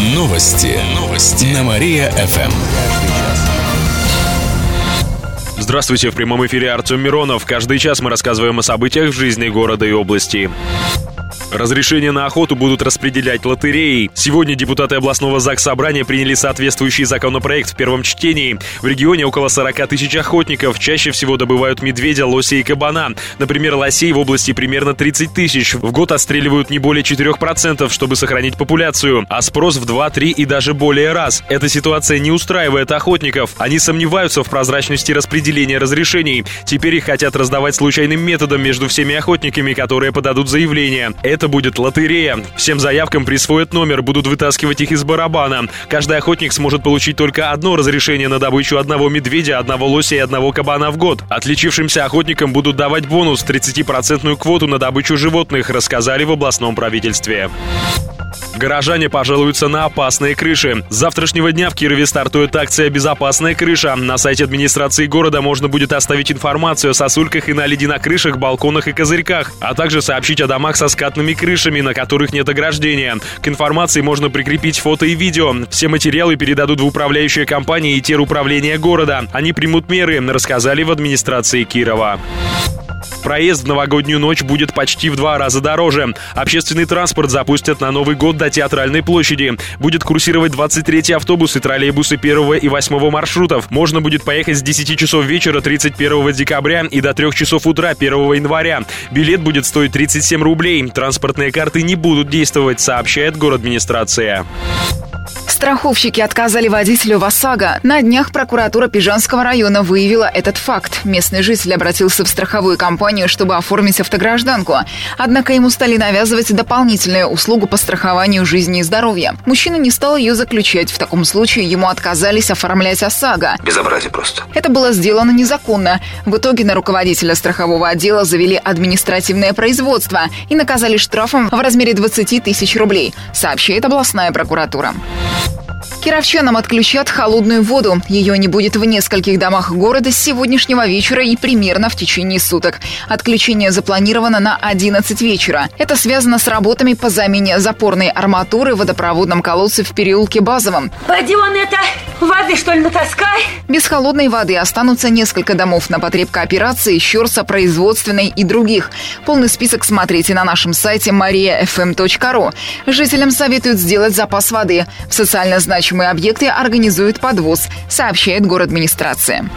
Новости. Новости. На Мария-ФМ. Здравствуйте, в прямом эфире Артем Миронов. Каждый час мы рассказываем о событиях в жизни города и области. Разрешения на охоту будут распределять лотереей. Сегодня депутаты областного ЗАГС Собрания приняли соответствующий законопроект в первом чтении. В регионе около 40 тысяч охотников. Чаще всего добывают медведя, лося и кабана. Например, лосей в области примерно 30 тысяч. В год отстреливают не более 4%, чтобы сохранить популяцию. А спрос в 2, 3 и даже более раз. Эта ситуация не устраивает охотников. Они сомневаются в прозрачности распределения разрешений. Теперь их хотят раздавать случайным методом между всеми охотниками, которые подадут заявление. Это это будет лотерея. Всем заявкам присвоят номер, будут вытаскивать их из барабана. Каждый охотник сможет получить только одно разрешение на добычу одного медведя, одного лося и одного кабана в год. Отличившимся охотникам будут давать бонус 30% квоту на добычу животных, рассказали в областном правительстве. Горожане пожалуются на опасные крыши. С завтрашнего дня в Кирове стартует акция «Безопасная крыша». На сайте администрации города можно будет оставить информацию о сосульках и наледи на крышах, балконах и козырьках, а также сообщить о домах со скатными крышами, на которых нет ограждения. К информации можно прикрепить фото и видео. Все материалы передадут в управляющие компании и теруправление города. Они примут меры, рассказали в администрации Кирова. Проезд в новогоднюю ночь будет почти в два раза дороже. Общественный транспорт запустят на Новый год до Театральной площади. Будет курсировать 23 автобусы, троллейбусы 1 и 8 маршрутов. Можно будет поехать с 10 часов вечера 31 декабря и до 3 часов утра 1 января. Билет будет стоить 37 рублей. Транспортные карты не будут действовать, сообщает город администрация. Страховщики отказали водителю в ОСАГО. На днях прокуратура Пижанского района выявила этот факт. Местный житель обратился в страховую компанию, чтобы оформить автогражданку. Однако ему стали навязывать дополнительную услугу по страхованию жизни и здоровья. Мужчина не стал ее заключать. В таком случае ему отказались оформлять ОСАГО. Безобразие просто. Это было сделано незаконно. В итоге на руководителя страхового отдела завели административное производство и наказали штрафом в размере 20 тысяч рублей, сообщает областная прокуратура. Кировчанам отключат холодную воду. Ее не будет в нескольких домах города с сегодняшнего вечера и примерно в течение суток. Отключение запланировано на 11 вечера. Это связано с работами по замене запорной арматуры в водопроводном колодце в переулке Базовом. Пойди вон это, воды что ли натаскай? Без холодной воды останутся несколько домов на потреб кооперации, щерса, производственной и других. Полный список смотрите на нашем сайте mariafm.ru. Жителям советуют сделать запас воды. В социально значимых значимые объекты организует подвоз, сообщает город администрация.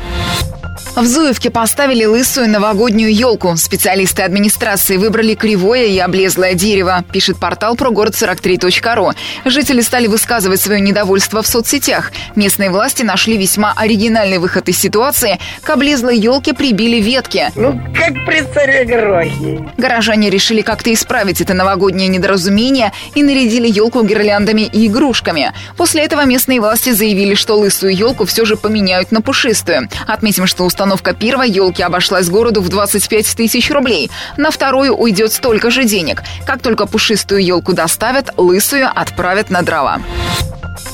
В Зуевке поставили лысую новогоднюю елку. Специалисты администрации выбрали кривое и облезлое дерево, пишет портал прогород43.ру. Жители стали высказывать свое недовольство в соцсетях. Местные власти нашли весьма оригинальный выход из ситуации. К облезлой елке прибили ветки. Ну, как при царе Горохе. Горожане решили как-то исправить это новогоднее недоразумение и нарядили елку гирляндами и игрушками. После этого местные власти заявили, что лысую елку все же поменяют на пушистую. Отметим, что установка Установка первой елки обошлась городу в 25 тысяч рублей. На вторую уйдет столько же денег. Как только пушистую елку доставят, лысую отправят на дрова.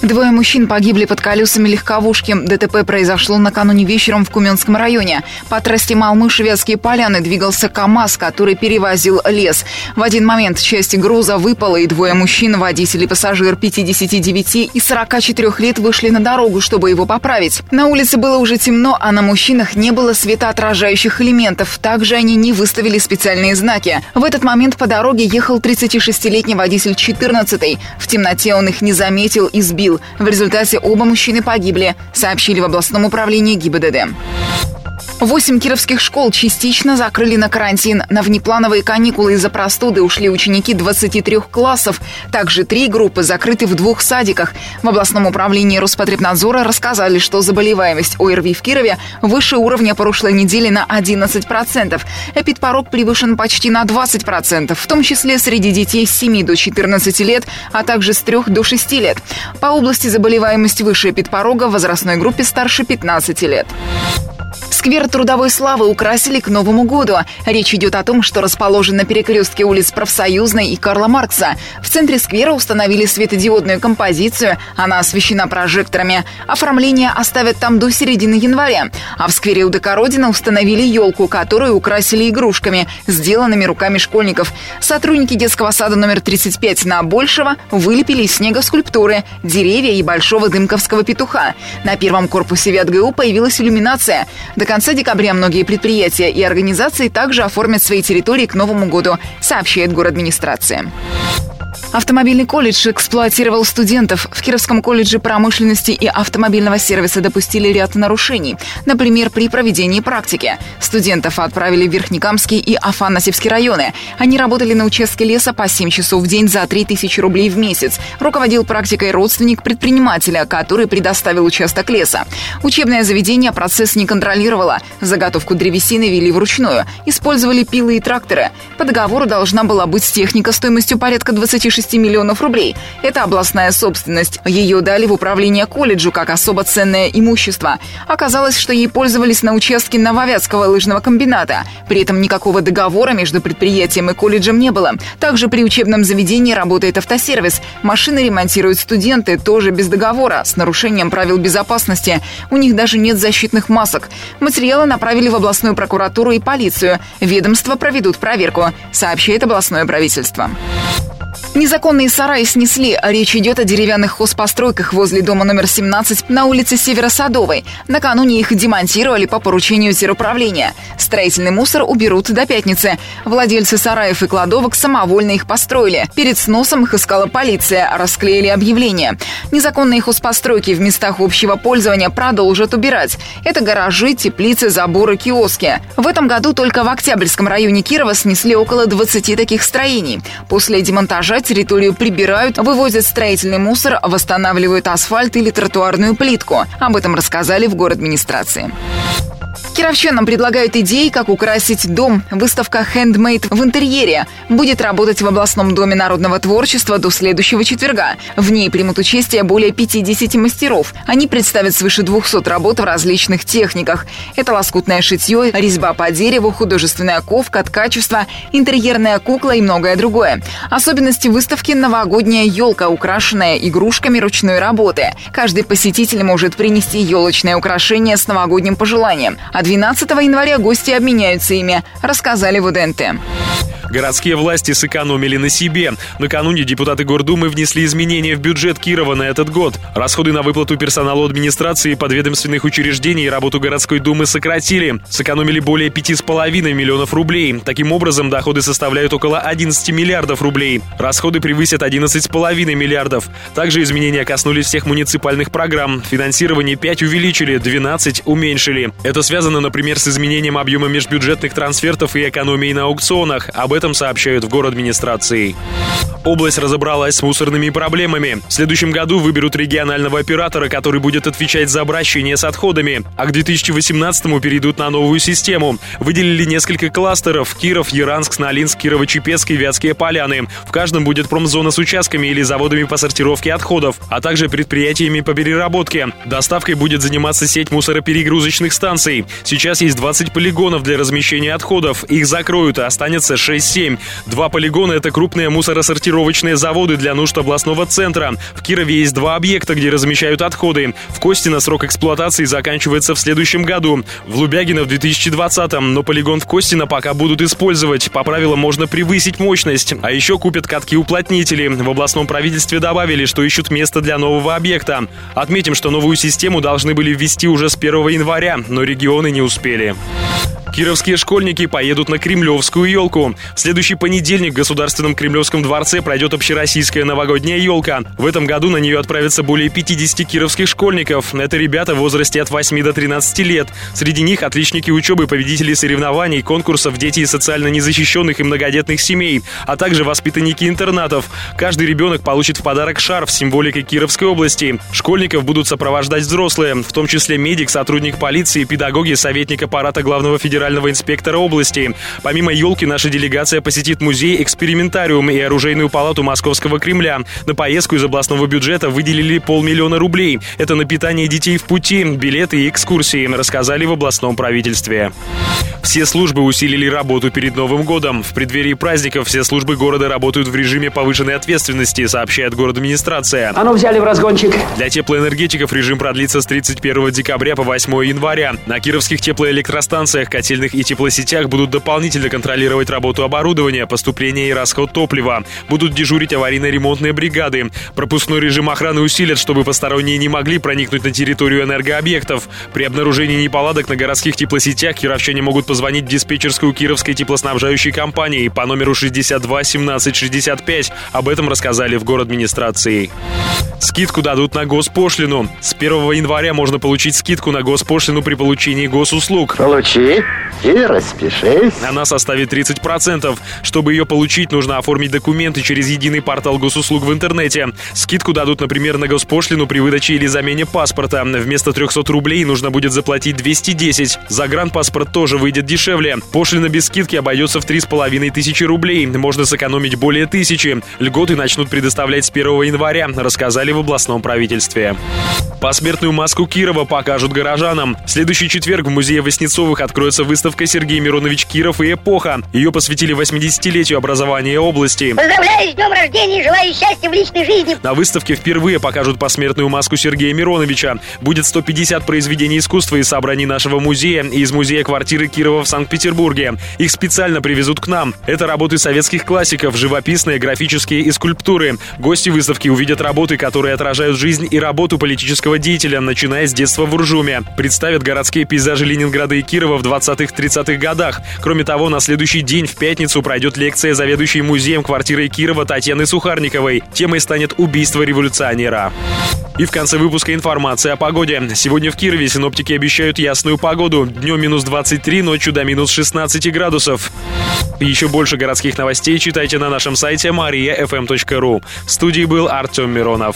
Двое мужчин погибли под колесами легковушки. ДТП произошло накануне вечером в Куменском районе. По трассе Малмы-Шведские поляны двигался КАМАЗ, который перевозил лес. В один момент часть груза выпала, и двое мужчин, водитель и пассажир 59 и 44 лет, вышли на дорогу, чтобы его поправить. На улице было уже темно, а на мужчинах не было светоотражающих элементов. Также они не выставили специальные знаки. В этот момент по дороге ехал 36-летний водитель 14 В темноте он их не заметил и сбил В результате оба мужчины погибли, сообщили в областном управлении ГИБДД. Восемь кировских школ частично закрыли на карантин. На внеплановые каникулы из-за простуды ушли ученики 23 классов. Также три группы закрыты в двух садиках. В областном управлении Роспотребнадзора рассказали, что заболеваемость ОРВИ в Кирове выше уровня прошлой недели на 11%. Эпидпорог превышен почти на 20%, в том числе среди детей с 7 до 14 лет, а также с 3 до 6 лет. По области заболеваемость выше эпидпорога в возрастной группе старше 15 лет. Сквер Трудовой Славы украсили к Новому году. Речь идет о том, что расположен на перекрестке улиц Профсоюзной и Карла Маркса. В центре сквера установили светодиодную композицию, она освещена прожекторами. Оформление оставят там до середины января. А в сквере УДК Родина установили елку, которую украсили игрушками, сделанными руками школьников. Сотрудники детского сада номер 35 на Большего вылепили из снега скульптуры, деревья и большого дымковского петуха. На первом корпусе ВятГУ появилась иллюминация. До конца декабря многие предприятия и организации также оформят свои территории к Новому году, сообщает администрация. Автомобильный колледж эксплуатировал студентов. В Кировском колледже промышленности и автомобильного сервиса допустили ряд нарушений. Например, при проведении практики. Студентов отправили в Верхнекамский и Афанасьевский районы. Они работали на участке леса по 7 часов в день за 3000 рублей в месяц. Руководил практикой родственник предпринимателя, который предоставил участок леса. Учебное заведение процесс не контролировало. Заготовку древесины вели вручную. Использовали пилы и тракторы. По договору должна была быть техника стоимостью порядка 26 6 миллионов рублей. Это областная собственность. Ее дали в управление колледжу как особо ценное имущество. Оказалось, что ей пользовались на участке Нововятского лыжного комбината. При этом никакого договора между предприятием и колледжем не было. Также при учебном заведении работает автосервис. Машины ремонтируют студенты, тоже без договора, с нарушением правил безопасности. У них даже нет защитных масок. Материалы направили в областную прокуратуру и полицию. Ведомства проведут проверку, сообщает областное правительство. Незаконные сараи снесли. Речь идет о деревянных хозпостройках возле дома номер 17 на улице Северо-Садовой. Накануне их демонтировали по поручению теруправления. Строительный мусор уберут до пятницы. Владельцы сараев и кладовок самовольно их построили. Перед сносом их искала полиция, расклеили объявления. Незаконные хозпостройки в местах общего пользования продолжат убирать. Это гаражи, теплицы, заборы, киоски. В этом году только в Октябрьском районе Кирова снесли около 20 таких строений. После демонтажа территорию прибирают, вывозят строительный мусор, восстанавливают асфальт или тротуарную плитку. Об этом рассказали в город администрации. Кировчанам предлагают идеи, как украсить дом. Выставка «Handmade» в интерьере будет работать в областном доме народного творчества до следующего четверга. В ней примут участие более 50 мастеров. Они представят свыше 200 работ в различных техниках. Это лоскутное шитье, резьба по дереву, художественная ковка, ткачество, интерьерная кукла и многое другое. Особенности выставки – новогодняя елка, украшенная игрушками ручной работы. Каждый посетитель может принести елочное украшение с новогодним пожеланием. А 12 января гости обменяются ими, рассказали в УДНТ. Городские власти сэкономили на себе. Накануне депутаты Гордумы внесли изменения в бюджет Кирова на этот год. Расходы на выплату персоналу администрации подведомственных учреждений и работу городской думы сократили. Сэкономили более 5,5 миллионов рублей. Таким образом, доходы составляют около 11 миллиардов рублей. Расходы превысят 11,5 миллиардов. Также изменения коснулись всех муниципальных программ. Финансирование 5 увеличили, 12 уменьшили. Это связано, например, с изменением объема межбюджетных трансфертов и экономией на аукционах. Об этом сообщают в город администрации. Область разобралась с мусорными проблемами. В следующем году выберут регионального оператора, который будет отвечать за обращение с отходами, а к 2018-му перейдут на новую систему. Выделили несколько кластеров – Киров, Яранск, Снолинск, Кирово-Чепецк и Вятские поляны. В каждом будет промзона с участками или заводами по сортировке отходов, а также предприятиями по переработке. Доставкой будет заниматься сеть мусороперегрузочных станций. Сейчас есть 20 полигонов для размещения отходов. Их закроют, и останется 6-7. Два полигона – это крупные мусоросортировки сортировочные заводы для нужд областного центра. В Кирове есть два объекта, где размещают отходы. В Костино срок эксплуатации заканчивается в следующем году. В Лубягино в 2020-м, но полигон в Костино пока будут использовать. По правилам можно превысить мощность. А еще купят катки-уплотнители. В областном правительстве добавили, что ищут место для нового объекта. Отметим, что новую систему должны были ввести уже с 1 января, но регионы не успели. Кировские школьники поедут на Кремлевскую елку. В следующий понедельник в Государственном Кремлевском дворце пройдет общероссийская новогодняя елка. В этом году на нее отправятся более 50 кировских школьников. Это ребята в возрасте от 8 до 13 лет. Среди них отличники учебы, победители соревнований, конкурсов, дети из социально незащищенных и многодетных семей, а также воспитанники интернатов. Каждый ребенок получит в подарок шарф с символикой Кировской области. Школьников будут сопровождать взрослые, в том числе медик, сотрудник полиции, педагоги, советник аппарата главного федерального федерального инспектора области. Помимо елки, наша делегация посетит музей, экспериментариум и оружейную палату Московского Кремля. На поездку из областного бюджета выделили полмиллиона рублей. Это на питание детей в пути, билеты и экскурсии, рассказали в областном правительстве. Все службы усилили работу перед Новым годом. В преддверии праздников все службы города работают в режиме повышенной ответственности, сообщает город администрация. А ну взяли в разгончик. Для теплоэнергетиков режим продлится с 31 декабря по 8 января. На кировских теплоэлектростанциях, котельных и теплосетях будут дополнительно контролировать работу оборудования, поступление и расход топлива. Будут дежурить аварийно-ремонтные бригады. Пропускной режим охраны усилят, чтобы посторонние не могли проникнуть на территорию энергообъектов. При обнаружении неполадок на городских теплосетях кировчане могут позвонить в диспетчерскую Кировской теплоснабжающей компании по номеру 62 17 65. Об этом рассказали в город администрации. Скидку дадут на госпошлину. С 1 января можно получить скидку на госпошлину при получении госуслуг. Получи и распишись. Она составит 30%. Чтобы ее получить, нужно оформить документы через единый портал госуслуг в интернете. Скидку дадут, например, на госпошлину при выдаче или замене паспорта. Вместо 300 рублей нужно будет заплатить 210. Загранпаспорт тоже выйдет дешевле. Пошлина без скидки обойдется в 3,5 тысячи рублей. Можно сэкономить более тысячи. Льготы начнут предоставлять с 1 января, рассказали в областном правительстве. Посмертную маску Кирова покажут горожанам. В следующий четверг в музее Воснецовых откроется выставка «Сергей Миронович Киров и эпоха». Ее посвятили 80-летию образования области. Поздравляю с днем рождения и желаю счастья в личной жизни. На выставке впервые покажут посмертную маску Сергея Мироновича. Будет 150 произведений искусства из собраний нашего музея и из музея квартиры Кирова в Санкт-Петербурге. Их специально привезут к нам. Это работы советских классиков, живописные, графические и скульптуры. Гости выставки увидят работы, которые отражают жизнь и работу политического деятеля, начиная с детства в Уржуме. Представят городские пейзажи Ленинграда и Кирова в 20-30-х годах. Кроме того, на следующий день в пятницу пройдет лекция заведующей музеем квартиры Кирова Татьяны Сухарниковой. Темой станет убийство революционера. И в конце выпуска информация о погоде. Сегодня в Кирове синоптики обещают ясную погоду. Днем минус 23, ночью до минус 16 градусов. Еще больше городских новостей читайте на нашем сайте mariafm.ru. В студии был Артем Миронов.